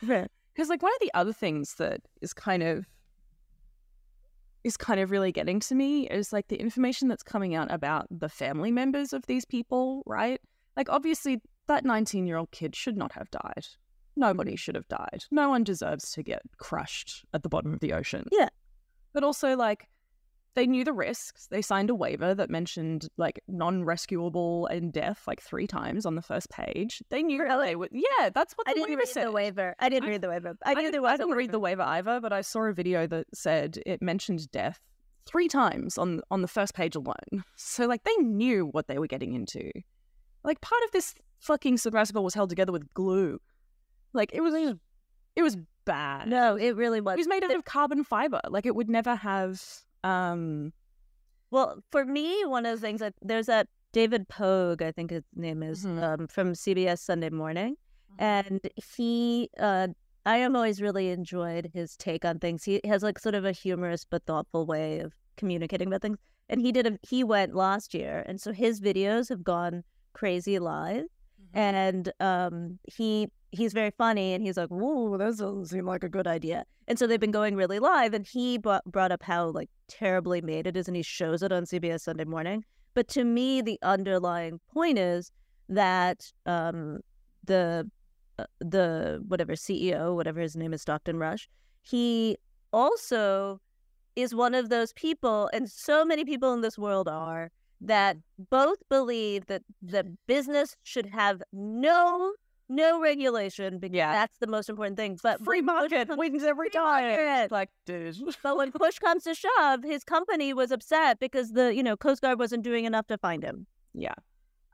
Because like one of the other things that is kind of is kind of really getting to me is like the information that's coming out about the family members of these people, right? Like obviously that 19 year old kid should not have died. Nobody should have died. No one deserves to get crushed at the bottom of the ocean. Yeah. But also like they knew the risks. They signed a waiver that mentioned like non-rescuable and death like three times on the first page. They knew they would. Yeah, that's what the I didn't waiver read said. the waiver. I didn't I- read the waiver. I I knew didn't, there was I didn't read the waiver. waiver either, but I saw a video that said it mentioned death three times on on the first page alone. So like they knew what they were getting into. Like part of this fucking submersible was held together with glue. Like it was it was bad. No, it really was. It was made out of carbon fiber. Like it would never have um Well, for me, one of the things that there's that David Pogue, I think his name is, Mhm. um, from CBS Sunday Morning, and he, uh, I am always really enjoyed his take on things. He has like sort of a humorous but thoughtful way of communicating about things. And he did a, he went last year, and so his videos have gone crazy live. And um, he he's very funny, and he's like, "Whoa, that doesn't seem like a good idea." And so they've been going really live, and he brought, brought up how like terribly made it is, and he shows it on CBS Sunday Morning. But to me, the underlying point is that um, the uh, the whatever CEO, whatever his name is, Stockton Rush, he also is one of those people, and so many people in this world are that both believe that the business should have no no regulation because Yeah. that's the most important thing. But free market comes- wins every time. market. Like dude. But when push comes to shove, his company was upset because the you know Coast Guard wasn't doing enough to find him. Yeah.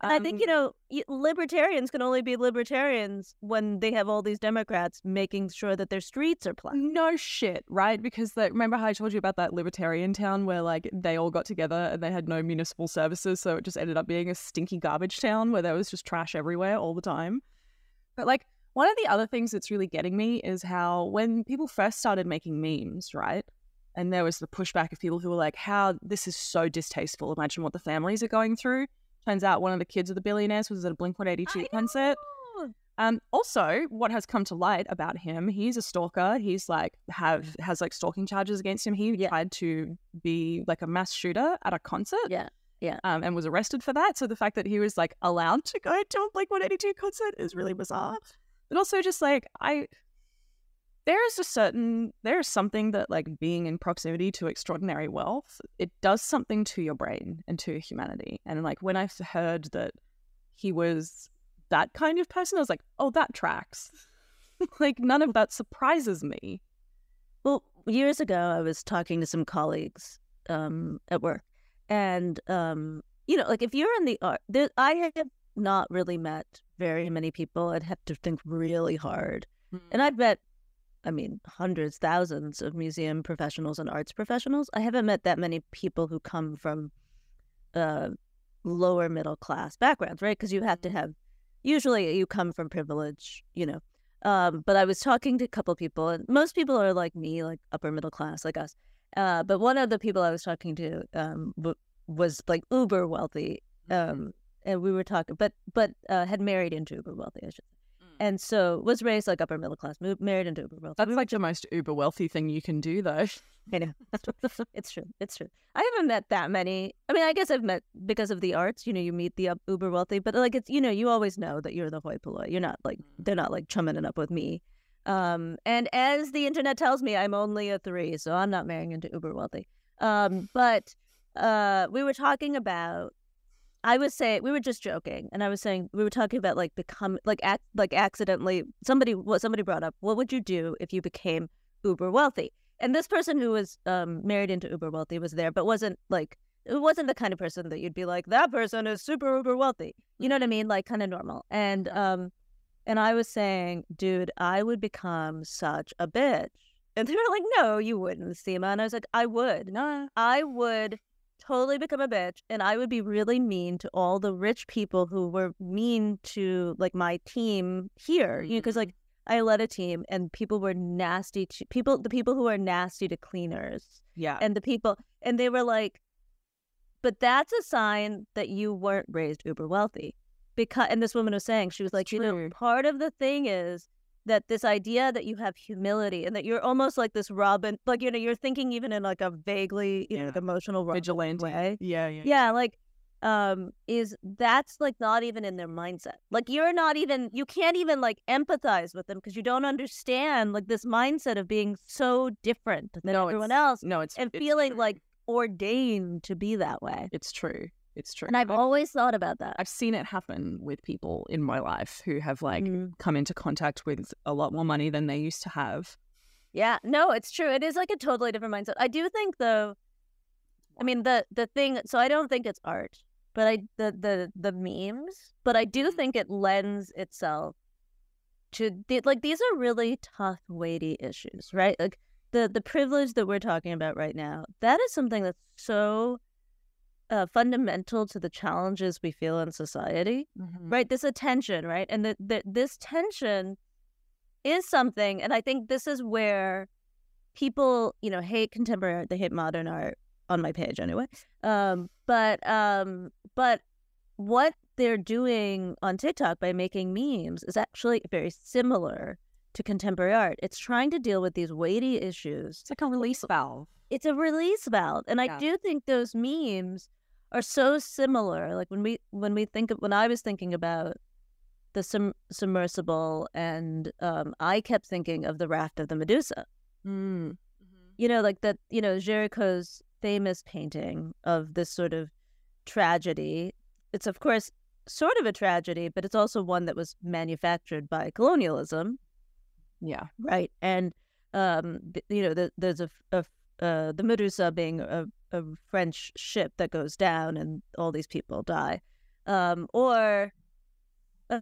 And I think you Um, know libertarians can only be libertarians when they have all these Democrats making sure that their streets are plowed. No shit, right? Because like, remember how I told you about that libertarian town where like they all got together and they had no municipal services, so it just ended up being a stinky garbage town where there was just trash everywhere all the time. But like one of the other things that's really getting me is how when people first started making memes, right? And there was the pushback of people who were like, "How this is so distasteful. Imagine what the families are going through." Turns out one of the kids of the billionaires was at a Blink One Eighty Two concert. Um, also, what has come to light about him, he's a stalker. He's like have has like stalking charges against him. He Yeah. tried to be like a mass shooter at a concert. Yeah, yeah. Um, and was arrested for that. So the fact that he was like allowed to go to a Blink One Eighty Two concert is really bizarre. But also just like I there is a certain there is something that like being in proximity to extraordinary wealth, it does something to your brain and to humanity. And like when I heard that he was that kind of person, I was like, oh, that tracks. like none of that surprises me. Well, years ago, I was talking to some colleagues um, at work, and um, you know, like if you're in the art, there, I have not really met very many people. I'd have to think really hard, and I've met, I mean, hundreds, thousands of museum professionals and arts professionals. I haven't met that many people who come from uh, lower middle class backgrounds, right? Because you have to have, usually, you come from privilege, you know. Um, but I was talking to a couple people, and most people are like me, like upper middle class, like us. Uh, but one of the people I was talking to um, w- was like uber wealthy, um, and we were talking, but but uh, had married into uber wealthy, I should say, and so was raised like upper middle class, moved, married into uber wealthy. That's like the most uber wealthy thing you can do though. I know. it's true. It's true. I haven't met that many. I mean, I guess I've met because of the arts. You know, you meet the uber wealthy, but like it's you know, you always know that you're the hoi polloi. You're not like they're not like chumming it up with me. Um, and as the internet tells me, I'm only a three, so I'm not marrying into uber wealthy. Um, but uh, we were talking about. I was saying we were just joking, and I was saying we were talking about like become like act like accidentally somebody what somebody brought up. What would you do if you became uber wealthy? and this person who was um, married into uber wealthy was there, but wasn't like it wasn't the kind of person that you'd be like that person is super uber wealthy. You know what I mean? Like kind of normal. And um, and I was saying, dude, I would become such a bitch. And they were like, no, you wouldn't, Seema. And I was like, I would. No. I would totally become a bitch and I would be really mean to all the rich people who were mean to like my team here. You know, because like mm-hmm. I led a team and people were nasty to people the people who are nasty to cleaners Yeah. and the people and they were like but that's a sign that you weren't raised uber wealthy because and this woman was saying she was like you know part of the thing is that this idea that you have humility and that you're almost like this Robin, like you know, you're thinking even in like a vaguely you know, Yeah. like emotional Robin Vigilante. way. Yeah, yeah. Yeah, like um is that's like not even in their mindset. Like you're not even you can't even like empathize with them because you don't understand like this mindset of being so different than No, everyone else No, it's and it's feeling true. like ordained to be that way. it's true. It's true. And I've I've, always thought about that. I've seen it happen with people in my life who have like Mm. come into contact with a lot more money than they used to have. Yeah, no, it's true. It is like a totally different mindset. I do think though I mean the the thing so I don't think it's art, but I the the the memes, but I do Mhm. think it lends itself to the, like these are really tough weighty issues, right? Like the the privilege that we're talking about right now, that is something that's so uh, fundamental to the challenges we feel in society right? This attention right? And the, the, this tension is something and i think this is where people you know hate contemporary art they hate modern art on my page anyway um but um but what they're doing on tiktok by making memes is actually very similar to contemporary art. It's trying to deal with these weighty issues It's like a release valve. it's a release valve and i do think those memes are so similar like when we when we think of when i was thinking about the sum, submersible and um i kept thinking of the raft of the medusa Mm. you know like that you know Géricault's famous painting of this sort of tragedy it's of course sort of a tragedy but it's also one that was manufactured by colonialism Yeah. right and um you know the, there's a uh, the medusa being a, a french ship that goes down and all these people die um or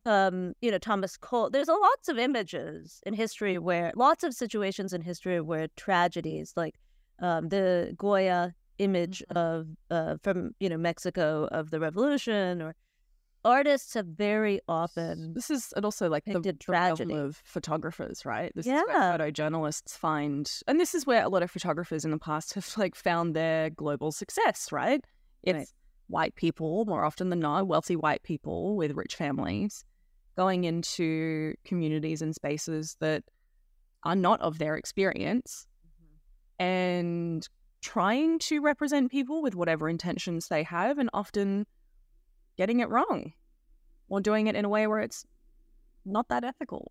um you know thomas cole there's a lots of images in history where lots of situations in history where tragedies like um the goya image Mhm. of uh from you know mexico of the revolution or artists have very often This is and also like the, the of photographers, right? This is Yeah. where photojournalists find, and this is where a lot of photographers in the past have like found their global success, right? It's Right. white people more often than not, wealthy white people with rich families, going into communities and spaces that are not of their experience, mm-hmm. and trying to represent people with whatever intentions they have, and often getting it wrong or doing it in a way where it's not that ethical.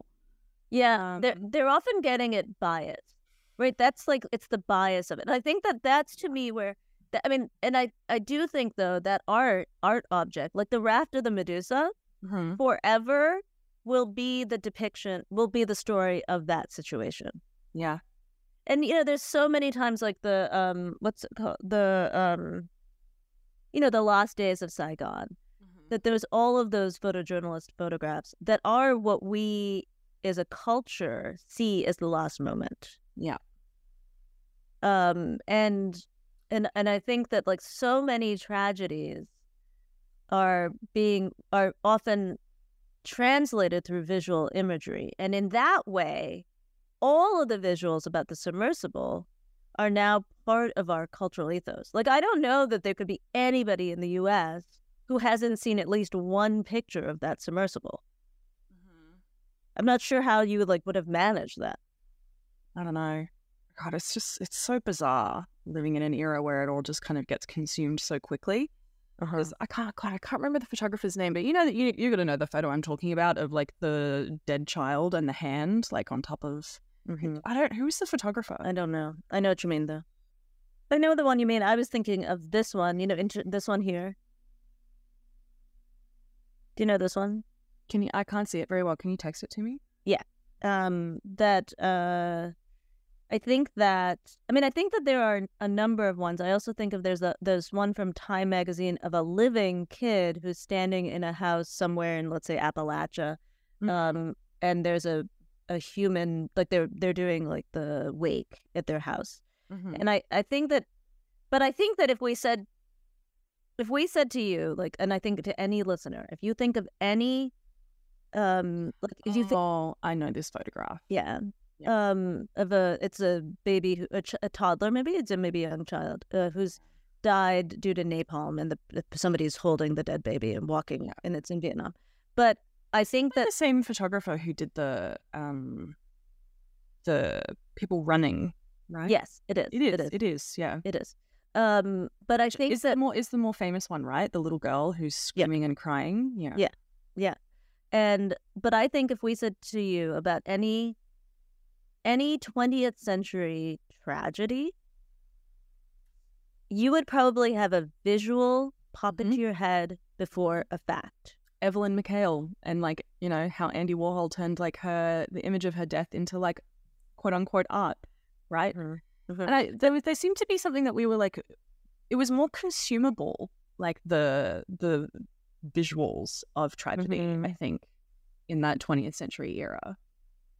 Yeah, they're Um, they're often getting it biased, right? That's like it's the bias of it. And I think that that's to me where that, I mean, and I I do think though that art art object like the raft of the Medusa Mm-hmm. forever will be the depiction, will be the story of that situation. Yeah. And you know, there's so many times like the um what's it called the um you know the lost days of Saigon that there's all of those photojournalist photographs that are what we as a culture see as the last moment. Yeah. um and and and i think that like so many tragedies are being are often translated through visual imagery. And in that way all of the visuals about the submersible are now part of our cultural ethos. Like i don't know that there could be anybody in the us who hasn't seen at least one picture of that submersible i'm not sure how you like would have managed that I don't know. God, it's just it's so bizarre living in an era where it all just kind of gets consumed so quickly. Because I can't, God, I can't remember the photographer's name, but you know that you you're gonna know the photo I'm talking about of like the dead child and the hand like on top of. Mhm. I don't. Who's the photographer? I don't know. I know what you mean, though. I know the one you mean. I was thinking of this one. You know, inter- this one here. Do you know this one? Can you? I can't see it very well. Can you text it to me? Yeah. Um, that uh, I think that. I mean, I think that there are a number of ones. I also think of there's a there's one from Time magazine of a living kid who's standing in a house somewhere in let's say Appalachia, Mhm. um, and there's a a human like they're they're doing like the wake at their house. Mm-hmm. And I, I think that, but I think that if we said, if we said to you, like, and I think to any listener, if you think of any, um, like, if you think, oh, I know this photograph. yeah, Yeah. um, of a, it's a baby, who, a, ch- a toddler, maybe it's a maybe a young child, uh, who's died due to napalm, and the, somebody's holding the dead baby and walking, Yeah. and it's in Vietnam. But I think that that the same photographer who did the um the people running, right? yes, it is. it is. It is. It is. Yeah. It is. Um, but I think Is that more is the more famous one, right? The little girl who's Yeah. screaming and crying. Yeah. Yeah. Yeah. and but I think if we said to you about any any 20th century tragedy, you would probably have a visual pop Mhm. into your head before a fact. Evelyn McHale and like you know how Andy Warhol turned like her the image of her death into like quote unquote art, right? Mhm. And I there was- there seemed to be something that we were like, it was more consumable, like the the visuals of tragedy. Mhm. I think in that 20th century era.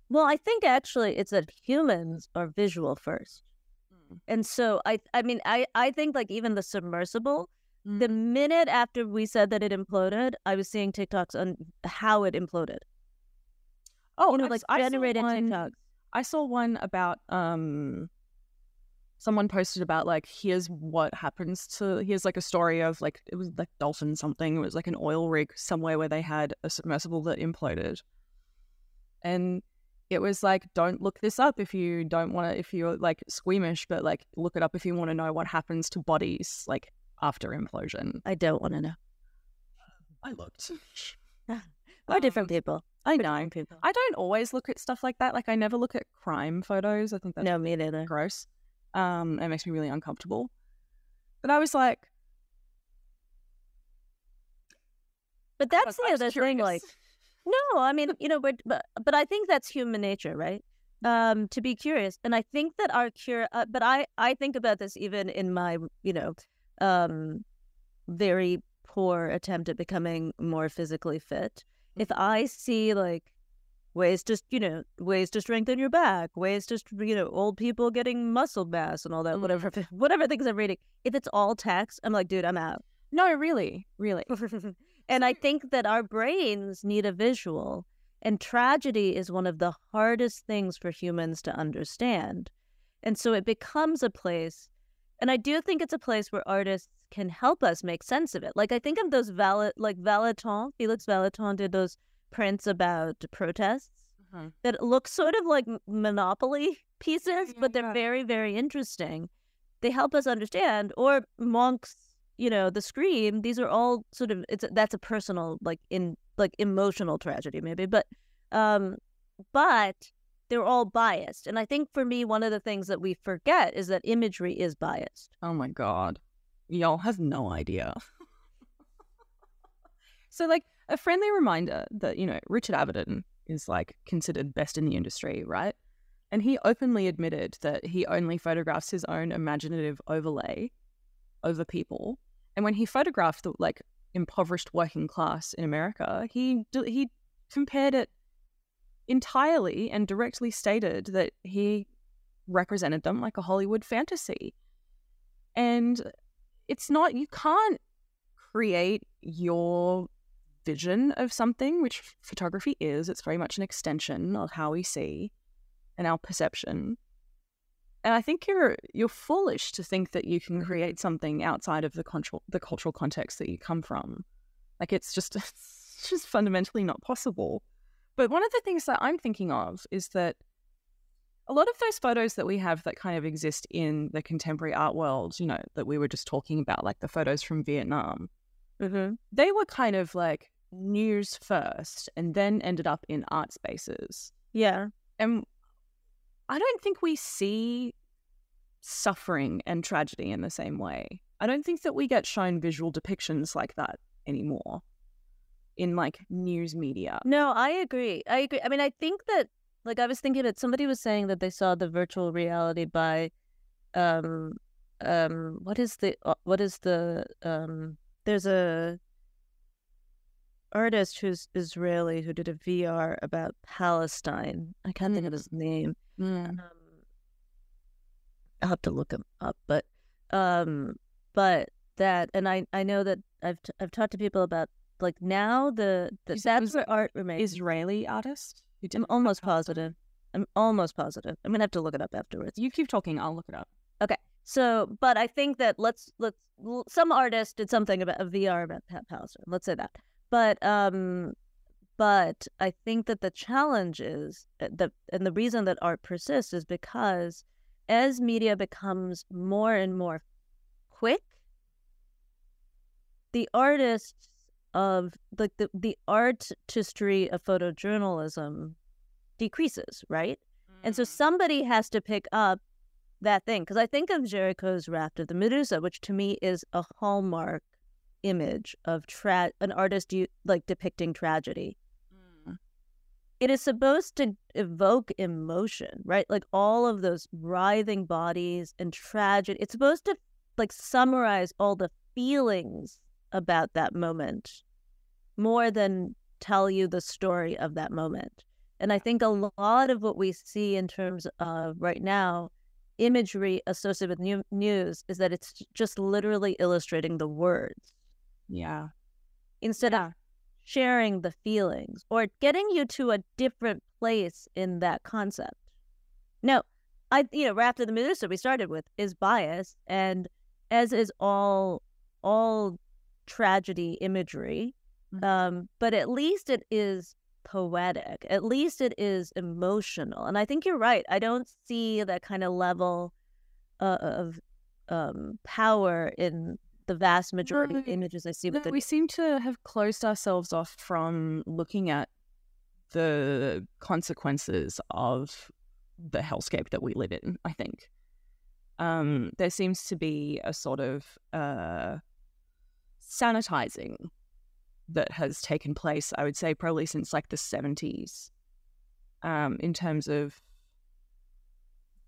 Well, I think actually it's that humans are visual first. Mm. And so I I mean I I think like even the submersible the Mm. minute after we said that it imploded, I was seeing TikToks on how it imploded. Oh, You know, I like I generated one- TikToks. I saw one about um someone posted about like here's what happens to here's like a story of like it was like dolphin something it was like an oil rig somewhere where they had a submersible that imploded and it was like don't look this up if you don't want to if you're like squeamish but like look it up if you want to know what happens to bodies like after implosion I don't want to know. i looked We're different Um, people. i know people. i don't always look at stuff like that like i never look at crime photos i think that's no, me neither. gross. Um, it makes me really uncomfortable. But I was like, But that's the other thing. Like, no, I mean, you know, but but but I think that's human nature, right? Um, to be curious, and I think that our cure. Uh, but I I think about this even in my you know, um, very poor attempt at becoming more physically fit. If I see like ways to you know ways to strengthen your back, ways to you know old people getting muscle mass and all that, mm-hmm. whatever whatever things I'm reading. If it's all text, I'm like, dude, I'm out. no, really, really. and I think that our brains need a visual, and tragedy is one of the hardest things for humans to understand. And so it becomes a place, and I do think it's a place where artists can help us make sense of it. Like I think of those Val- like Vallotton, Felix Vallotton did those prints about protests Mhm. that look sort of like monopoly pieces, yeah, but they're yeah. very, very interesting. They help us understand. Or Munch's, you know, the scream. These are all sort of it's that's a personal, like in like emotional tragedy, maybe, but um, but they're all biased. And I think for me, one of the things that we forget is that imagery is biased. Oh my god, y'all has no idea. so, like, a friendly reminder that you know Richard Avedon is like considered best in the industry, right? And he openly admitted that he only photographs his own imaginative overlay over people. And when he photographed the like impoverished working class in America, he he compared it entirely and directly stated that he represented them like a Hollywood fantasy. And it's not, you can't create your vision of something, which photography is. It's very much an extension of how we see and our perception. And I think you're you're foolish to think that you can create something outside of the cultural the cultural context that you come from. Like it's just it's just fundamentally not possible. But one of the things that I'm thinking of is that a lot of those photos that we have that kind of exist in the contemporary art world, you know, that we were just talking about, like the photos from Vietnam, Mm-hmm. they were kind of like news first and then ended up in art spaces. Yeah. And I don't think we see suffering and tragedy in the same way. I don't think that we get shown visual depictions like that anymore in like news media. No, I agree. I agree. I mean, I think that like I was thinking that somebody was saying that they saw the virtual reality by um um what is the uh, what is the um there's a artist who's Israeli who did a VR about Palestine. I can't think of his name. Um, I'll have to look him up, but um, but that, and I I know that I've t- I've talked to people about like now the, the it that's where art remains. Israeli artist who did I'm almost positive. I'm almost positive. I'm gonna have to look it up afterwards. You keep talking, I'll look it up. Okay. So, but I think that let's let's some artist did something about a VR about Palestine. Let's say that. But um, But I think that the challenge is uh, that, and the reason that art persists is because as media becomes more and more quick, the artists of like the, the artistry of photojournalism decreases, right? And so Mm. somebody has to pick up that thing. Because I think of Géricault's Raft of the Medusa, which to me is a hallmark image of tra- an artist you, like depicting tragedy. Mm. It is supposed to evoke emotion, right? Like all of those writhing bodies and tragedy. It's supposed to like summarize all the feelings about that moment more than tell you the story of that moment. And I think a lot of what we see in terms of right now imagery associated with new- news is that it's just literally illustrating the words Yeah. instead of sharing the feelings or getting you to a different place in that concept. No, I you know, Raft of the Medusa we started with is bias and as is all all tragedy imagery. Mhm. Um, but at least it is poetic. At least it is emotional. And I think you're right. I don't see that kind of level uh, of um, power in the vast majority of images I see No, the we seem to have closed ourselves off from looking at the consequences of the hellscape that we live in, I think. Um, there seems to be a sort of uh, sanitizing that has taken place, I would say, probably since like the 70s, um, in terms of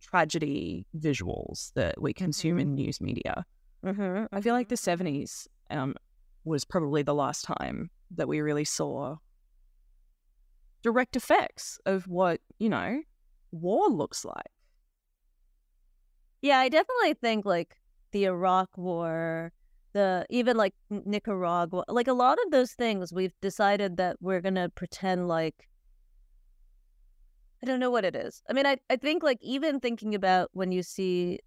tragedy visuals that we consume in news media. Mhm, I feel like the 70s um, was probably the last time that we really saw direct effects of what, you know, war looks like. Yeah, I definitely think like the Iraq War, the even like Nicaragua, like a lot of those things, we've decided that we're gonna pretend like I don't know what it is. I mean, I I think like even thinking about when you see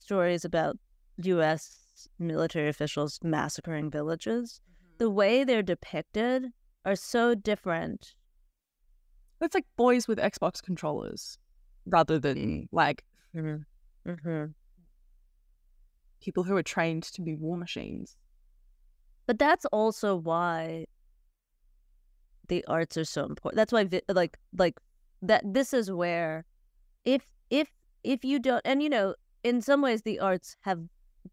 stories about U.S. military officials massacring villages, the way they're depicted are so different. It's like boys with Xbox controllers rather than like Mm-hmm. people who are trained to be war machines. But that's also why the arts are so important. That's why vi- like like that this is where if if if you don't and you know in some ways the arts have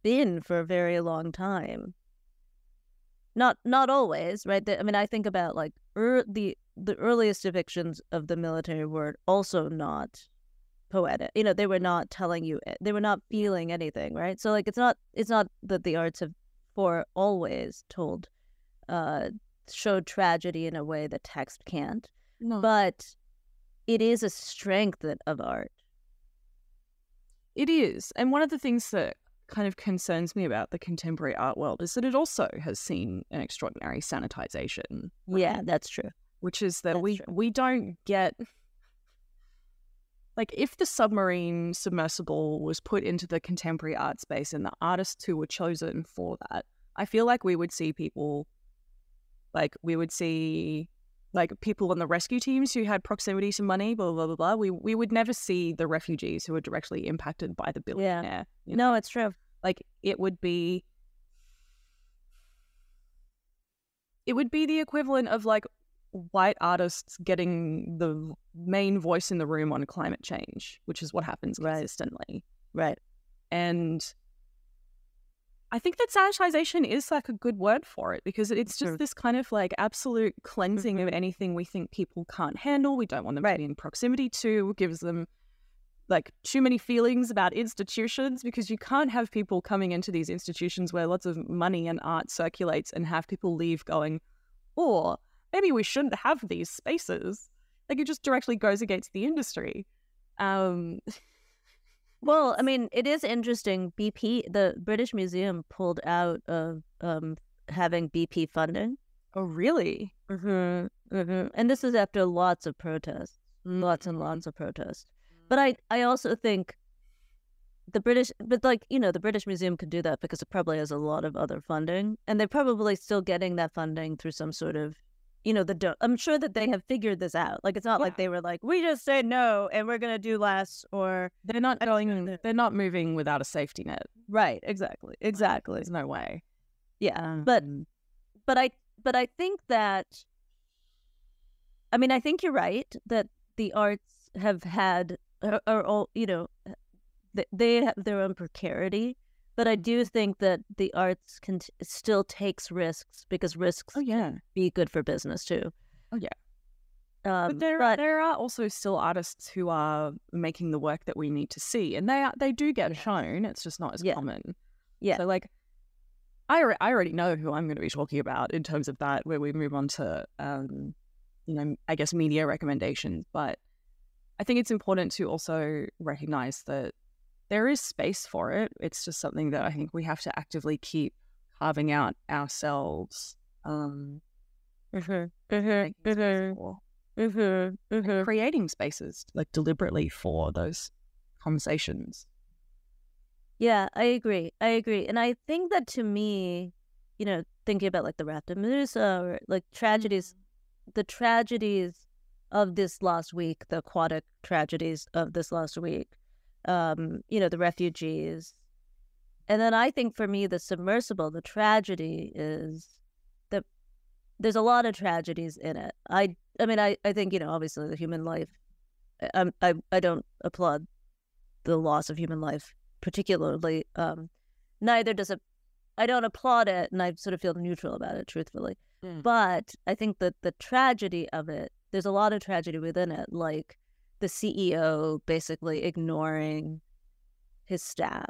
been for a very long time. Not not always, right? The- I mean I think about like er, the the earliest depictions of the military word also not poetic. You know, they were not telling you they were not feeling anything, right? So like it's not it's not that the arts have for always told uh showed tragedy in a way that text can't No. but it is a strength of art It is. And one of the things that kind of concerns me about the contemporary art world is that it also has seen an extraordinary sanitization, yeah that's true which is that That's we true. we don't get like if the submarine submersible was put into the contemporary art space and the artists who were chosen for that, I feel like we would see people like we would see like people on the rescue teams who had proximity to money, blah blah blah blah. We we would never see the refugees who were directly impacted by the billionaire. you know? no it's true Like it would be it would be the equivalent of like white artists getting the main voice in the room on climate change, which is what happens Right. consistently. right And I think that sanitization is like a good word for it because it's just this kind of like absolute cleansing of anything we think people can't handle. We don't want them Right. to be in proximity to, gives them like too many feelings about institutions because you can't have people coming into these institutions where lots of money and art circulates and have people leave going, or maybe we shouldn't have these spaces. Like it just directly goes against the industry. Um, well i mean it is interesting bp the british museum pulled out of um having bp funding. Oh, really? hmm hmm and this is after lots of protests lots and lots of protests. But i i also think the british but like you know the british museum could do that because it probably has a lot of other funding and they're probably still getting that funding through some sort of you know, the do- I'm sure that they have figured this out. Like it's not like they were like, we just say no and we're gonna do less or They're not going. they're- not moving without a safety net. right, exactly, exactly. There's no way. Yeah, but Um, but I but I think that I mean I think you're right that the arts have had are, are all you know they have their own precarity, but I do think that the arts can t- still takes risks because risks oh yeah. be good for business too. Oh, yeah. Um, but there but there are also still artists who are making the work that we need to see, and they are, they do get shown. It's just not as Yeah. common. Yeah. So like, I alre- I already know who I'm going to be talking about in terms of that. Where we move on to um, you know, I guess media recommendations, but I think it's important to also recognize that there is space for it. It's just something that I think we have to actively keep carving out ourselves. Um, Mhm, mhm, for mhm, mhm. creating spaces like deliberately for those conversations. Yeah, I agree. I agree. And I think that to me, you know, thinking about like the Raft of Medusa or like tragedies, the tragedies of this last week, the aquatic tragedies of this last week, um, you know, the refugees. And then I think for me, the submersible, the tragedy is that there's a lot of tragedies in it. I, I mean, I, I think, you know, obviously the human life, I, I, I don't applaud the loss of human life particularly. Um, neither does it. I don't applaud it, and I sort of feel neutral about it, truthfully. Mm. But I think that the tragedy of it, there's a lot of tragedy within it, like the CEO basically ignoring his staff,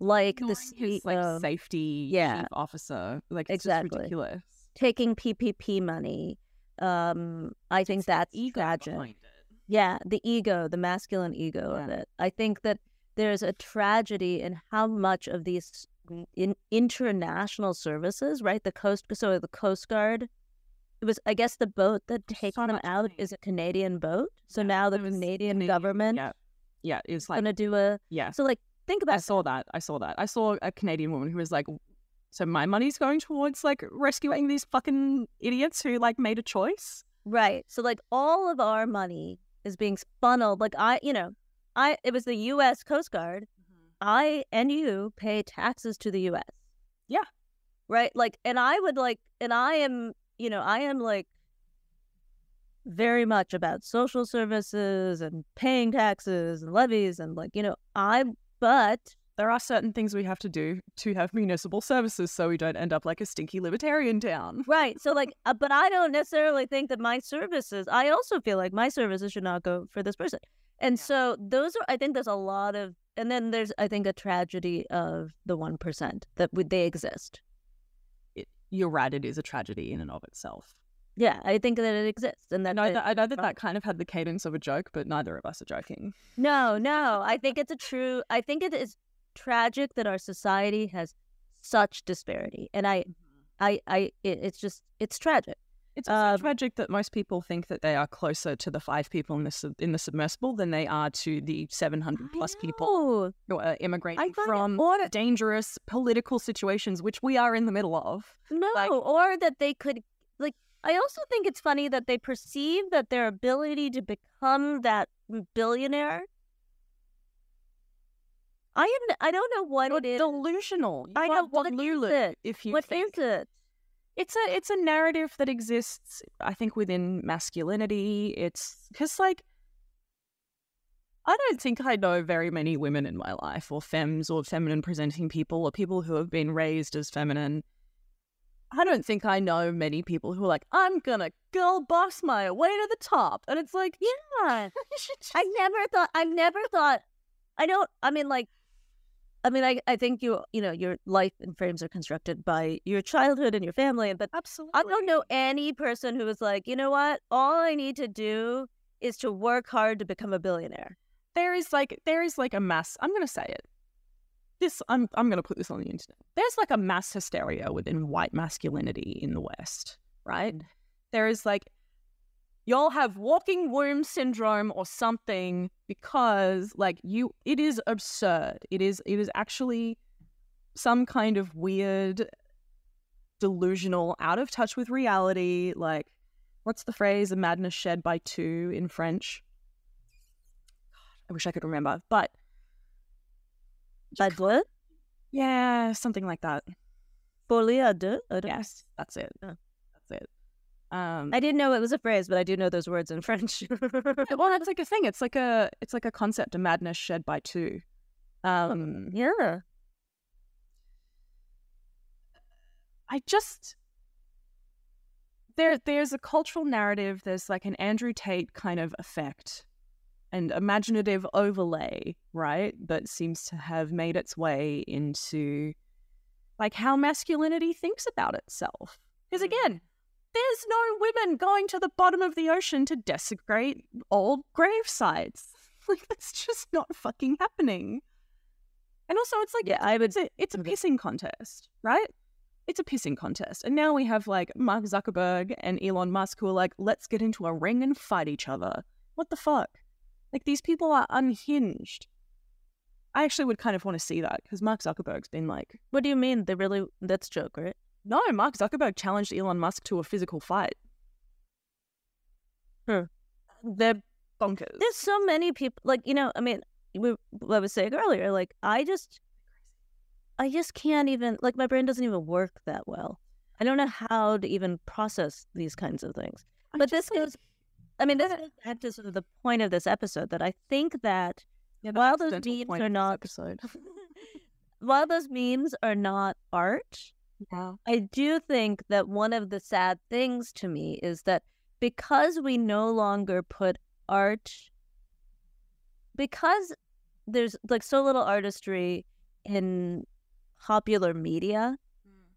like the Ignoring his like safety yeah. chief officer, like it's just Exactly. ridiculous. taking PPP money. Um, I think It's the that's ego tragic. Yeah, the ego, the masculine ego of it. I think that there's a tragedy in how much of these in international services, right? The coast, so the Coast Guard. It was, I guess, the boat that takes so them out money. is a Canadian boat. So Yeah, now the Canadian, Canadian- government Yeah, yeah, is like gonna do a. yeah. So like, think I about saw that. I saw that. I saw a Canadian woman who was like, "So my money's going towards like rescuing these fucking idiots who like made a choice." Right. So like all of our money is being funneled. Like I, you know, I it was the U.S. Coast Guard. Mm-hmm. I and you pay taxes to the U.S. Yeah. Right. Like, and I would like, and I am, you know, I am like very much about social services and paying taxes and levies and like, you know, I, but There are certain things we have to do to have municipal services, so we don't end up like a stinky libertarian town. Right. So like, uh, but I don't necessarily think that my services. I also feel like my services should not go for this person. And Yeah. so those are. I think there's a lot of, and then there's I think a tragedy of the one percent that would they exist. You're right; it is a tragedy in and of itself. Yeah, I think that it exists, and that know it- I know that that kind of had the cadence of a joke, but neither of us are joking. no, no. I think it's a true. I think it is tragic that our society has such disparity, and I, mm-hmm. I, I. It, it's just it's tragic. It's also Um, tragic that most people think that they are closer to the five people in the in the submersible than they are to the seven hundred plus people who are immigrating I find it from odd- dangerous political situations, which we are in the middle of. No, Like- or that they could like. I also think it's funny that they perceive that their ability to become that billionaire. I am. I don't know what it is. delusional. You I know what is Delulu it. If you What think- is it? It's a it's a narrative that exists i think within masculinity it's because like i don't think i know very many women in my life or femmes or feminine presenting people or people who have been raised as feminine i don't think i know many people who are like i'm gonna girl boss my way to the top and it's like Yeah, you should just- I never thought. I never thought. I don't. I mean, like. I mean, I, I think you you know your life and frames are constructed by your childhood and your family, but absolutely I don't know any person who was like, you know what? All I need to do is to work hard to become a billionaire. there is like there is like a mass i'm gonna say it. This i'm i'm gonna put this on the internet. There's like a mass hysteria within white masculinity in the west right? Mm. There is like y'all have walking womb syndrome or something because like you it is absurd it is it is actually some kind of weird delusional out of touch with reality like what's the phrase? A madness shed by two in French. I wish I could remember, but deux? yeah, something like that. Folie à deux? Yes, that's it. Oh. That's it. Um, I didn't know it was a phrase, but I do know those words in French. well, that's like a thing. It's like a it's like a concept of madness shed by two. Um, yeah. I just there there's a cultural narrative. There's like an Andrew Tate kind of effect and imaginative overlay, right? That seems to have made its way into like how masculinity thinks about itself. Because again, there's no women going to the bottom of the ocean to desecrate old grave sites. Like that's just not fucking happening. And also, it's like Yeah, I would. it's a it's a pissing contest, right? It's a pissing contest, and now we have like Mark Zuckerberg and Elon Musk who are like, let's get into a ring and fight each other. What the fuck? Like these people are unhinged. I actually would kind of want to see that because Mark Zuckerberg's been like, What do you mean? They really. That's joke, right? No, Mark Zuckerberg challenged Elon Musk to a physical fight. Hmm. They're bonkers. There's so many people. Like, you know, I mean, we, I was saying earlier, like, I just. I just can't even. Like, my brain doesn't even work that well. I don't know how to even process these kinds of things. I'm but this like- goes. I mean, this goes back to sort of the point of this episode that I think that Yeah, while those memes are not- episode. while those memes are not art, Yeah. I do think that one of the sad things to me is that because we no longer put art, because there's like so little artistry in popular media,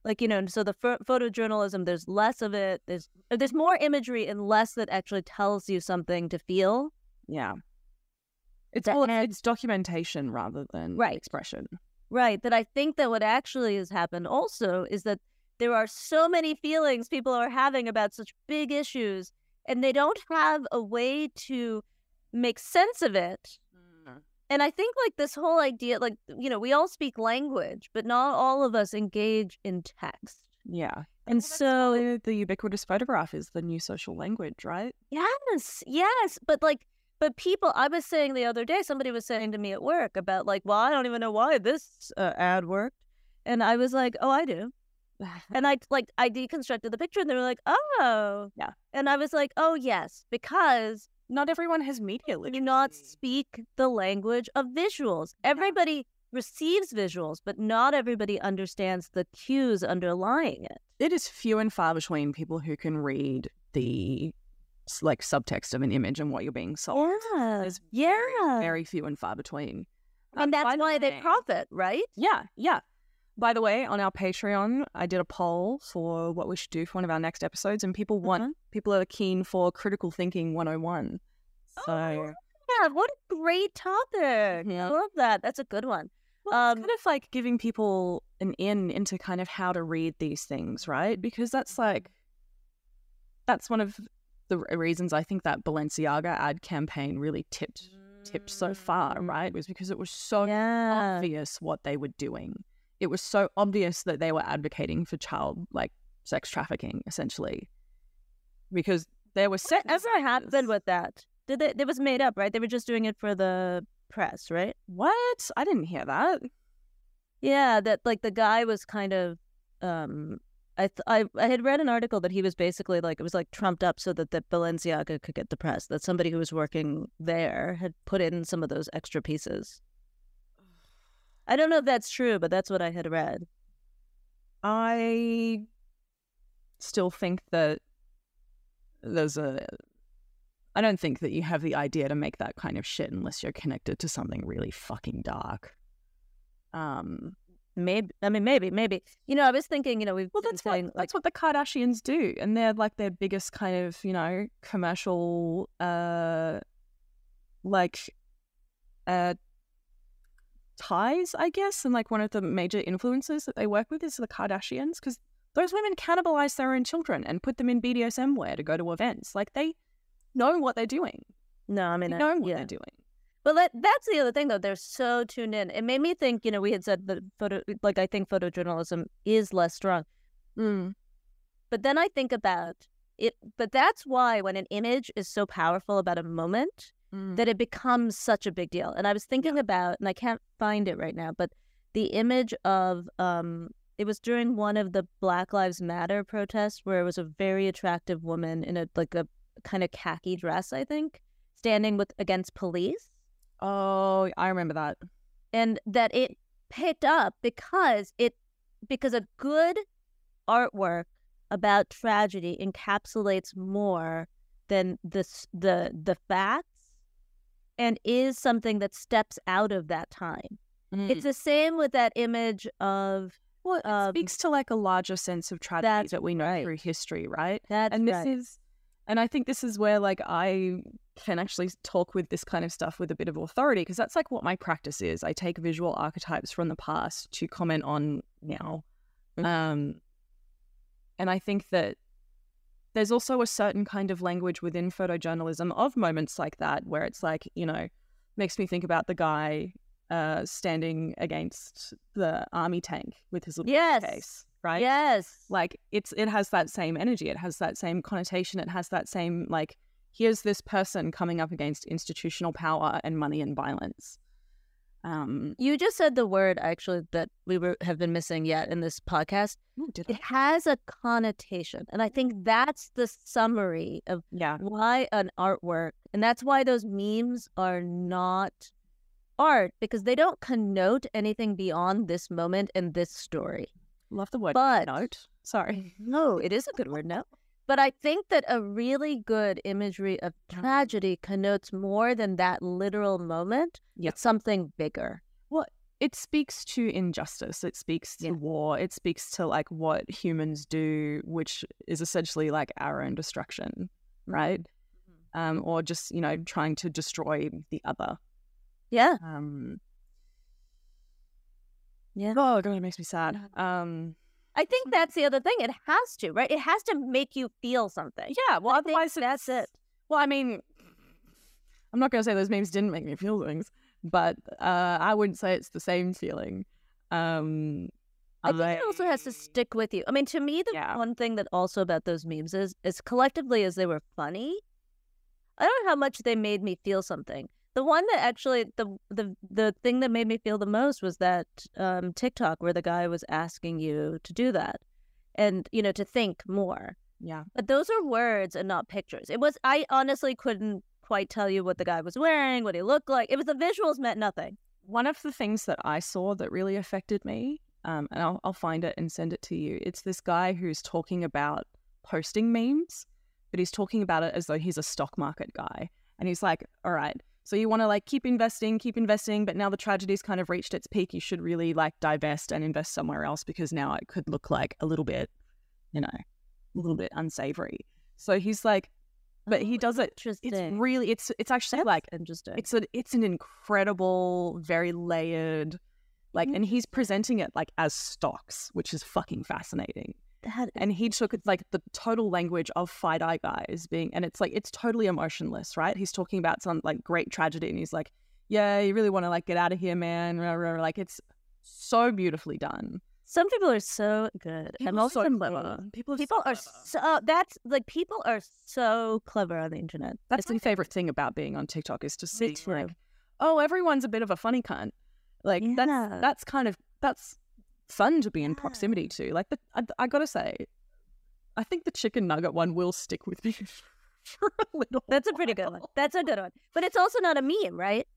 like you know, so the pho- photojournalism, there's less of it. There's uh, there's more imagery and less that actually tells you something to feel. Yeah. It's That well, it's, it's documentation rather than Right. expression. Right. That I think that what actually has happened also is that there are so many feelings people are having about such big issues, and they don't have a way to make sense of it. Mm-hmm. And I think like this whole idea, like, you know, we all speak language, but not all of us engage in text. Yeah. And Well, so, the ubiquitous photograph is the new social language, right? yes, yes. But like, but people, I was saying the other day, somebody was saying to me at work about like, well, I don't even know why this uh, ad worked. And I was like, oh, I do. And I like I deconstructed the picture and they were like, oh. Yeah. And I was like, oh yes, because Not everyone has media literacy. do not speak the language of visuals. Everybody receives visuals, but not everybody understands the cues underlying it. It is few and far between people who can read the like subtext of an image and what you're being sold. Yeah. There's Yeah. Very few and far between. and Uh, that's by the why they profit, right? Yeah, yeah. By the way, on our Patreon, I did a poll for what we should do for one of our next episodes, and people want Uh-huh. people are keen for critical thinking 101. So, Oh, Yeah, what a great topic. Yeah. I love that. That's a good one. well, um, it's kind of like giving people an in into kind of how to read these things, right? Because that's like that's one of the reasons I think that Balenciaga ad campaign really tipped tipped so far, Mm. right? Was because it was so Yeah. obvious what they were doing. It was so obvious that they were advocating for child like sex trafficking, essentially. Because there were set As Whatever happened with that? Did they? It was made up, right? They were just doing it for the press, right? what? I didn't hear that. Yeah, that like the guy was kind of um I th- I I had read an article that he was basically like it was like trumped up so that the Balenciaga could get the press. That somebody who was working there had put in some of those extra pieces. I don't know if that's true, but that's what I had read. I still think that there's a. I don't think that you have the idea to make that kind of shit unless you're connected to something really fucking dark. Um. Maybe I mean maybe maybe you know I was thinking you know we've Well, been that's saying what like that's what the Kardashians do, and they're like their biggest kind of you know commercial, uh, like, uh, ties, I guess, and like one of the major influences that they work with is the Kardashians because those women cannibalize their own children and put them in BDSM wear to go to events. Like they know what they're doing. no I They mean I- know what yeah they're doing. But let, that's the other thing, though. They're so tuned in. It made me think. You know, we had said that photo, like I think photojournalism is less strong. Mm. But then I think about it but that's why when an image is so powerful about a moment Mm. that it becomes such a big deal. And I was thinking about, and I can't find it right now, but the image of um, it was during one of the Black Lives Matter protests where it was a very attractive woman in a like a kind of khaki dress, I think, standing with against police, Oh, I remember that. and that it picked up because it because a good artwork about tragedy encapsulates more than the s- the the facts and is something that steps out of that time. It's the same with that image of well, it um, speaks to like a larger sense of tragedy that we know right. through history, right? That's and this is and i think this is where like i can actually talk with this kind of stuff with a bit of authority because that's like what my practice is i take visual archetypes from the past to comment on now Mhm. um and i think that there's also a certain kind of language within photojournalism of moments like that where it's like you know makes me think about the guy uh standing against the army tank with his little Yes. case right? Yes, like it's it has that same energy it has that same connotation it has that same like here's this person coming up against institutional power and money and violence. Um you just said the word actually that we were have been missing yet in this podcast. did It has a connotation, and I think that's the summary of yeah. why an artwork, and that's why those memes are not art because they don't connote anything beyond this moment and this story. Love the word But- note sorry No, it is a good word, no. But I think that a really good imagery of tragedy connotes more than that literal moment. Yeah. It's something bigger. What it speaks to injustice it speaks to Yeah. war it speaks to like what humans do which is essentially like our own destruction right um or just you know trying to destroy the other Yeah. um Yeah. oh god it makes me sad um I think that's the other thing. It has to, right? It has to make you feel something. Yeah, well, I think otherwise that's it. Well, I mean, I'm not going to say those memes didn't make me feel things, but uh, I wouldn't say it's the same feeling. Um, I think it also has to stick with you. I mean, to me, the Yeah. one thing that also about those memes is, is collectively as they were funny, I don't know how much they made me feel something. The one that actually the the the thing that made me feel the most was that um, TikTok where the guy was asking you to do that, and you know to think more. Yeah, But those are words and not pictures. It was I honestly couldn't quite tell you what the guy was wearing, what he looked like. It was the visuals meant nothing. one of the things that I saw that really affected me, um, and I'll, I'll find it and send it to you. It's this guy who's talking about posting memes, but he's talking about it as though he's a stock market guy, and he's like, "All right." So you want to like keep investing, keep investing, but now the tragedy's kind of reached its peak. You should really like divest and invest somewhere else because now it could look like a little bit, you know, a little bit unsavory. So he's like, but he Oh, does it. It's really, it's it's actually That's like interesting. it's a it's an incredible, very layered, like, mm. and he's presenting it like as stocks, which is fucking fascinating. That And he took it like the total language of fight eye guys being, and it's like it's totally emotionless, right? He's talking about some like great tragedy, and he's like, "Yeah, you really want to like get out of here, man." Like it's so beautifully done. Some people are so good. People and also so clever. People are People so are clever. so oh, that's like people are so clever on the internet. That's It's my favorite thing about being on TikTok is to see like, oh, everyone's a bit of a funny cunt. Like Yeah. that's that's kind of that's fun to be in proximity to. Like the, I, I gotta say, I think the chicken nugget one will stick with me for a little. That's a pretty good one. That's a good one. But it's also not a meme, right?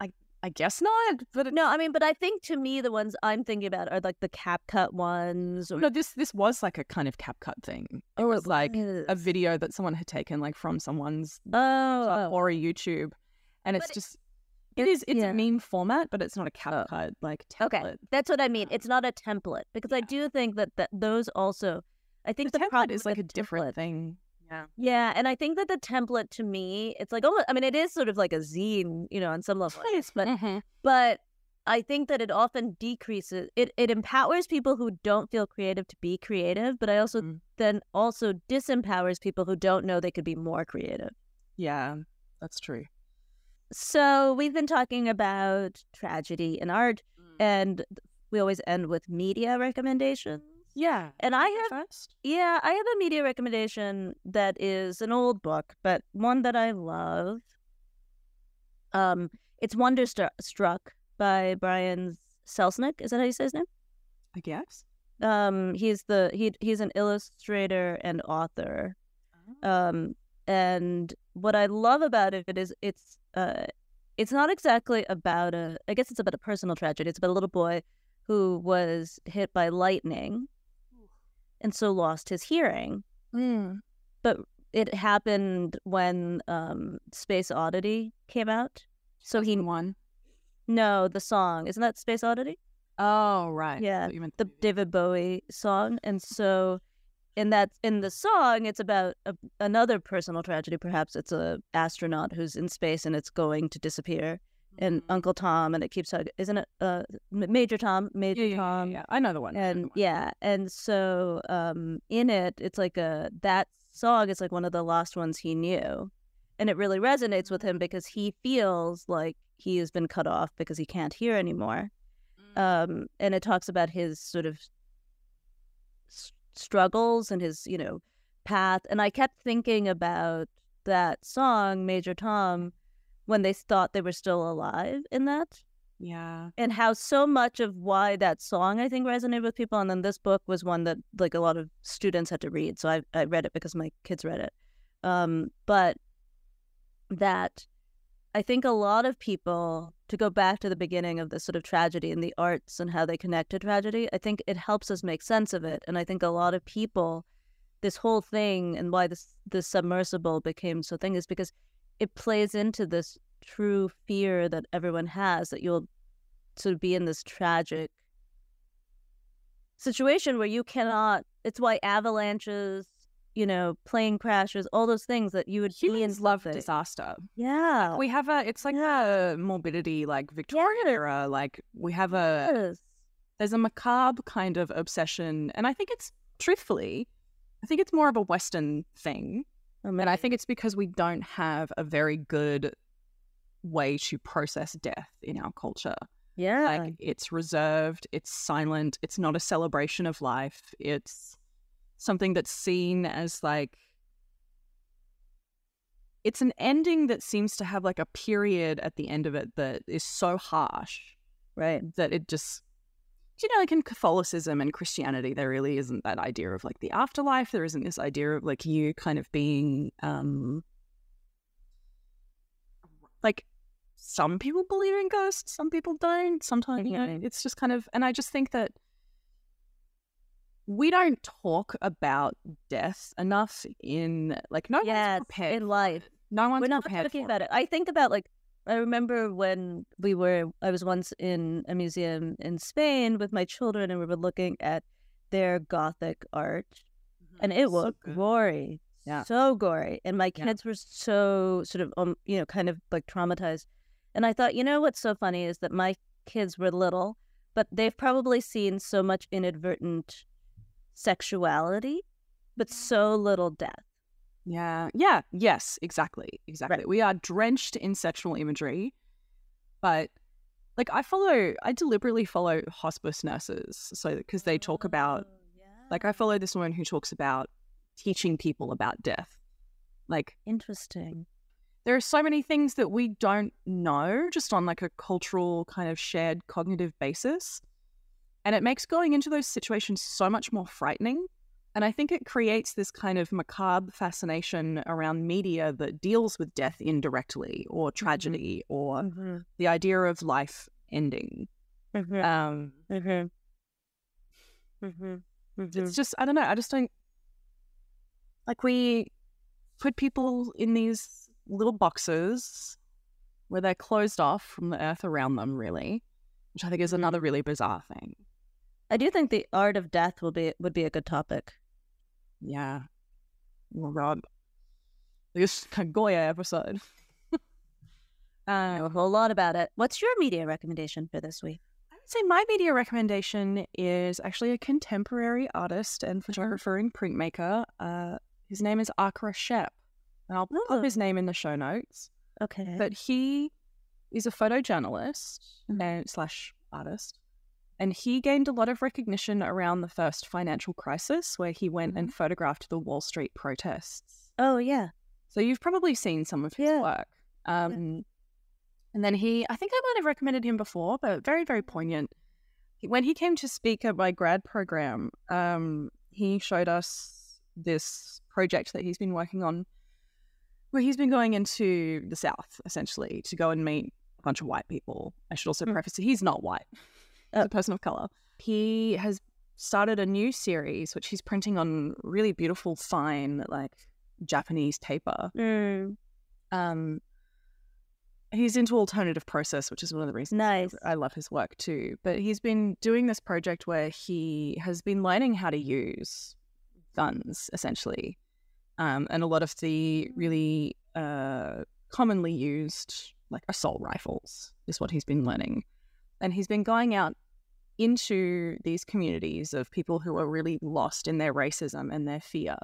I I guess not, but it, No, I mean, but I think to me the ones I'm thinking about are like the CapCut ones. Or, no, this this was like a kind of CapCut thing. It Oh, was like a video that someone had taken like from someone's Oh, oh. or a YouTube, and it's But it- just. It is. It's yeah. a meme format, but it's not a Oh. cut like Okay, template. that's what I mean. It's not a template because I do think that, that those also. I think the the, template is like a different template- thing. Yeah. Yeah, and I think that the template to me, it's like almost. I mean, it is sort of like a zine, you know, on some level. Guess, But Mm-hmm. but I think that it often decreases. It it empowers people who don't feel creative to be creative, but I also Mm. then also disempowers people who don't know they could be more creative. Yeah, that's true. So we've been talking about tragedy and art, and we always end with media recommendations. Yeah. And I have first. Yeah, I have a media recommendation that is an old book, but one that I love. Um, it's Wonderstruck by Brian Selznick. Is that how you say his name? I guess. Um, he's the he he's an illustrator and author. Um, and what I love about it is it's uh, it's not exactly about a. I guess it's about a personal tragedy. It's about a little boy who was hit by lightning, and so lost his hearing. Mm. But it happened when um, Space Oddity came out. So he won. no the song isn't that Space Oddity? Oh right. Yeah, the. David Bowie song, and so in that in the song, it's about a, another personal tragedy. Perhaps it's a astronaut who's in space and it's going to disappear, and Mhm. Uncle Tom, and it keeps hug- isn't it? Uh, Major Tom, Major yeah, yeah, yeah, Tom, yeah, I know the one. Know the and one. yeah, and so um, in it, it's like a that song is like one of the last ones he knew, and it really resonates with him because he feels like he has been cut off because he can't hear anymore um, and it talks about his sort of struggles and his you know path and i kept thinking about that song major tom when they thought they were still alive in that yeah. and how so much of why that song i think resonated with people and then this book was one that like a lot of students had to read so i, I read it because my kids read it um, but that i think a lot of people to go back to the beginning of this sort of tragedy and the arts and how they connect to tragedy i think it helps us make sense of it. And i think a lot of people this whole thing and why this this submersible became so thing is because it plays into this true fear that everyone has that you'll sort of be in this tragic situation where you cannot it's why avalanches you know plane crashes all those things that you would Humans love something. disaster. yeah We have a. It's like a morbidity, like Victorian Yeah. era. Like we have a. Yes. There's a macabre kind of obsession, and I think it's truthfully, I think it's more of a Western thing. And I think it's because we don't have a very good way to process death in our culture. yeah Like it's reserved, it's silent, it's not a celebration of life. It's something that's seen as like it's an ending that seems to have like a period at the end of it that is so harsh right. that it just you know like in catholicism and christianity there really isn't that idea of like the afterlife. There isn't this idea of like you kind of being um like some people believe in ghosts some people don't. Sometimes you know Mhm. it's just kind of and i just think that we don't talk about death enough in like no Yes, one's prepared in life. no one's we're not prepared talking for about it. I think about like I remember when we were I was once in a museum in Spain with my children and we were looking at their gothic art and it So was good. gory. Yeah. So gory. And my Yeah. kids were so sort of um you know, kind of like traumatized. And I thought, you know what's so funny is that my kids were little, but they've probably seen so much inadvertent sexuality, but so little death. Yeah. Yeah. Yes. Exactly. Exactly. We are drenched in sexual imagery, but like I follow, I deliberately follow hospice nurses, so because they talk about, oh, like, I follow this woman who talks about teaching people about death. Like, Interesting. there are so many things that we don't know just on like a cultural kind of shared cognitive basis. And it makes going into those situations so much more frightening. And I think it creates this kind of macabre fascination around media that deals with death indirectly or tragedy or Mm-hmm. the idea of life ending. Mm-hmm. Um, Mm-hmm. Mm-hmm. it's just, I don't know, I just don't like we put people in these little boxes where they're closed off from the earth around them, really, which I think is another really bizarre thing. I do think the art of death will be would be a good topic. Yeah. Oh, God. This Goya episode. I uh, know a whole lot about it. What's your media recommendation for this week? I would say my media recommendation is actually a contemporary artist and photographer and printmaker. Uh, his name is Accra Shepp. And I'll Oh. put his name in the show notes. Okay. But he is a photojournalist and slash artist. And he gained a lot of recognition around the first financial crisis, where he went and photographed the Wall Street protests. Oh yeah. So you've probably seen some of his Yeah. work. Um, And then he, I think I might have recommended him before, but very, very poignant. When he came to speak at my grad program, um, he showed us this project that he's been working on where he's been going into the South, essentially, to go and meet a bunch of white people. I should also Mm. preface it, he's not white, a person of color. He has started a new series, which he's printing on really beautiful, fine, like Japanese paper. Mm, um he's into alternative process which is one of the reasons nice. i love his work too. But he's been doing this project where he has been learning how to use guns essentially. Um, and a lot of the really uh, commonly used like assault rifles is what he's been learning. And he's been going out into these communities of people who are really lost in their racism and their fear.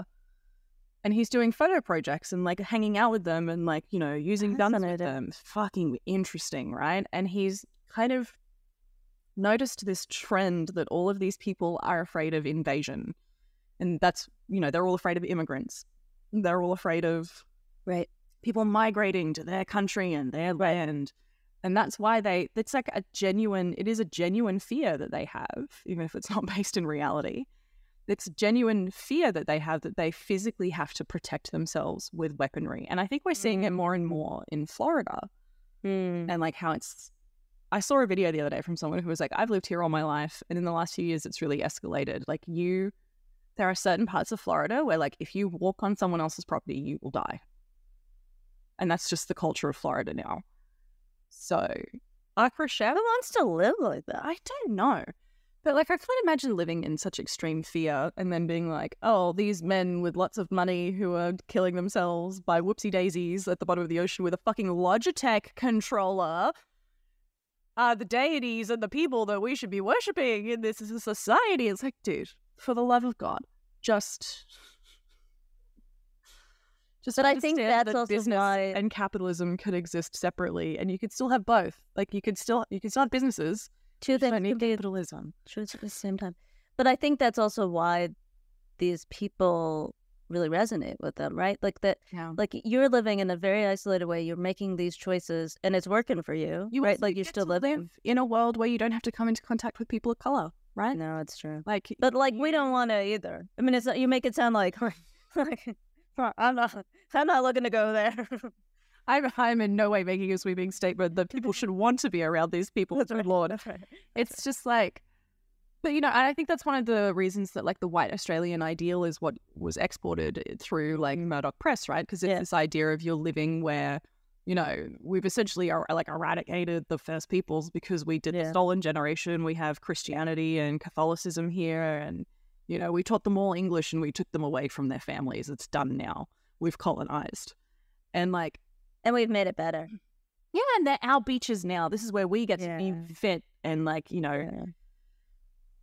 And he's doing photo projects and like hanging out with them and like you know using guns with them. Fucking interesting right? And he's kind of noticed this trend that all of these people are afraid of invasion. And that's you know they're all afraid of immigrants. They're all afraid of Right. people migrating to their country and their land and that's why they it's like a genuine it is a genuine fear that they have even if it's not based in reality it's genuine fear that they have that they physically have to protect themselves with weaponry and i think we're seeing it more and more in florida Mm. and like how it's I saw a video the other day from someone who was like, I've lived here all my life, and in the last few years, it's really escalated. Like, you, there are certain parts of Florida where, like, if you walk on someone else's property, you will die. And that's just the culture of Florida now. So, for Who wants to live like that? I don't know. But, like, I can't imagine living in such extreme fear and then being like, oh, these men with lots of money who are killing themselves by whoopsie daisies at the bottom of the ocean with a fucking Logitech controller are the deities and the people that we should be worshipping in this society. It's like, dude, for the love of God, just. Just But I think that's that also business why- and capitalism could exist separately, and you could still have both. Like you could still you could still have businesses. Two things don't need capitalism. true at the same time. But I think that's also why these people really resonate with them, right? Like that Yeah. like you're living in a very isolated way. You're making these choices and it's working for you. You right? Like you're still living. live in a world where you don't have to come into contact with people of color, right? No, it's true. Like, But like we don't want to either. I mean, it's not, you make it sound like I'm not. I'm not looking to go there. I'm, I'm in no way making a sweeping statement that people should want to be around these people. That's good right. Lord. That's right. It's just like, but you know, I think that's one of the reasons that like the white Australian ideal is what was exported eh, through like Murdoch Press, right? Because it's Yeah. this idea of you're living where, you know, we've essentially are like eradicated the first peoples because we did the stolen generation. We have Christianity and Catholicism here, and you know, we taught them all English and we took them away from their families. It's done now. We've colonized, and like And we've made it better. yeah, and they're our beaches now. This is where we get to be fit and like you know Yeah.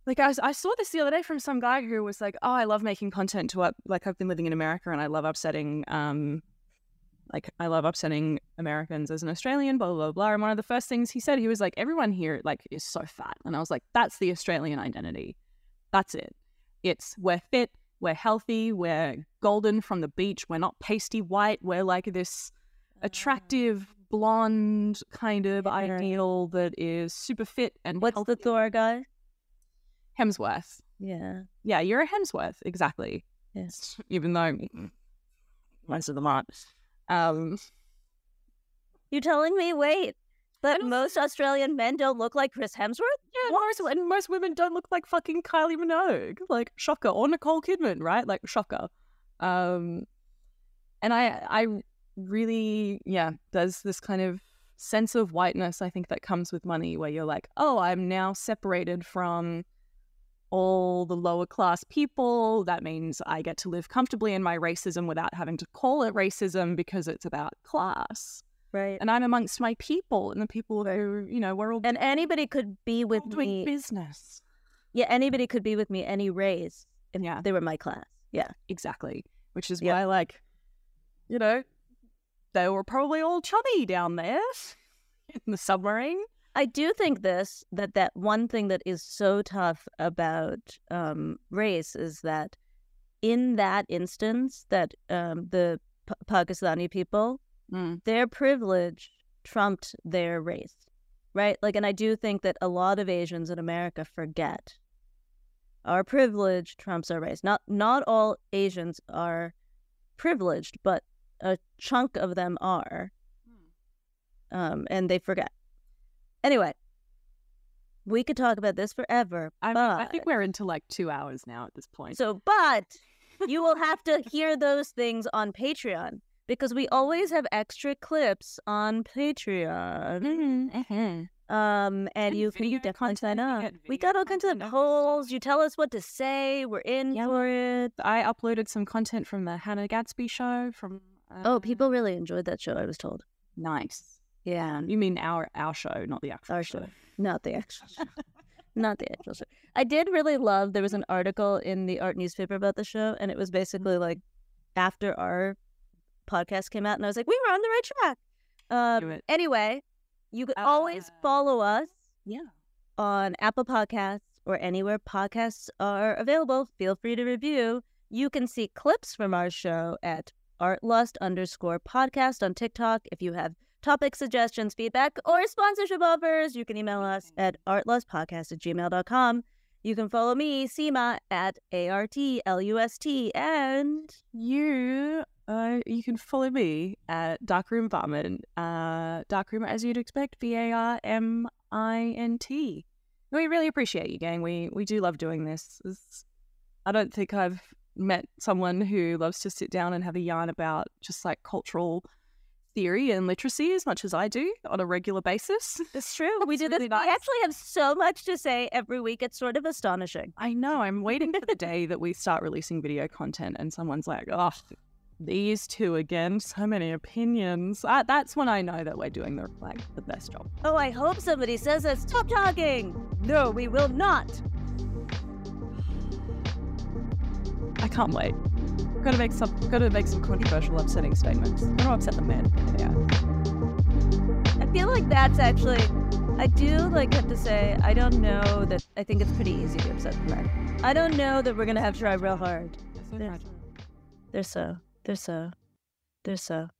like I, was, I saw this the other day from some guy who was like, "Oh, I love making content to up. Like I've been living in America and I love upsetting, um, like I love upsetting Americans as an Australian." Blah blah blah. And one of the first things he said, he was like, "Everyone here like is so fat," and I was like, "That's the Australian identity. That's it. It's we're fit, we're healthy, we're golden from the beach. We're not pasty white. We're like this attractive." Blonde kind of Yeah. ideal that is super fit and What's the. Thor guy? Hemsworth. Yeah. Yeah, you're a Hemsworth, exactly. Yes. Even though most of them aren't. Um, You're telling me? Wait, don't- most Australian men don't look like Chris Hemsworth? yeah, most, and most women don't look like fucking Kylie Minogue, like shocker, or Nicole Kidman, right? Like shocker. Um, and I, I really, yeah, there's this kind of sense of whiteness I think that comes with money, where you're like, oh, I'm now separated from all the lower class people. That means I get to live comfortably in my racism without having to call it racism because it's about class. Right. And I'm amongst my people and the people who, you know, we're all, And anybody could be with me. business. Yeah, anybody could be with me any race if Yeah. they were my class. Yeah. Exactly. Which is why, like, you know, they were probably all chubby down there in the submarine. I do think this that that one thing that is so tough about um, race is that in that instance that um, the P- Pakistani people Mm. their privilege trumped their race, right? Like, and I do think that a lot of Asians in America forget our privilege trumps our race. Not not all Asians are privileged, but a chunk of them are, um, and they forget. Anyway, we could talk about this forever. I, but, I think we're into like two hours now at this point. so, but you will have to hear those things on Patreon because we always have extra clips on Patreon. Mm-hmm. Um, and And you can you definitely sign up. We got all kinds of polls. You tell us what to say. We're in Yeah, for it. I uploaded some content from the Hannah Gadsby show. From uh, Oh, people really enjoyed that show. I was told. nice. Yeah, You mean our our show, not the actual our show? show, not the actual show. Not the actual show. I did really love. There was an article in the art newspaper about the show, and it was basically like after our podcast came out, and I was like, we were on the right track. Um, anyway, you could always Uh, follow us Yeah. on Apple Podcasts or anywhere podcasts are available. Feel free to review. You can see clips from our show at artlust underscore podcast on TikTok. If you have topic suggestions, feedback, or sponsorship offers, you can email us at artlustpodcast at gmail.com. You can follow me, Seema, at A-R-T-L-U-S-T, and You uh, you can follow me at Darkroom Varmint. Uh, Darkroom, as you'd expect, V A R M I N T. We really appreciate you, gang. We we do love doing this. It's- I don't think I've met someone who loves to sit down and have a yarn about just like cultural theory and literacy as much as I do on a regular basis. it's true. we It's do this. really We actually have so much to say every week. It's sort of astonishing. I know. I'm waiting for the day that we start releasing video content and someone's like, oh, these two again, so many opinions. Uh, that's when I know that we're doing the like the best job. Oh, I hope somebody says that. Stop talking. No, we will not. I can't wait. Got to make some. Got to make some controversial, upsetting statements. Got to upset the men. Yeah. I feel like that's actually. I do like have to say I don't know that I think it's pretty easy to upset the men. I don't know that we're gonna have to try real hard. So They're, they're so. They're so. They're so.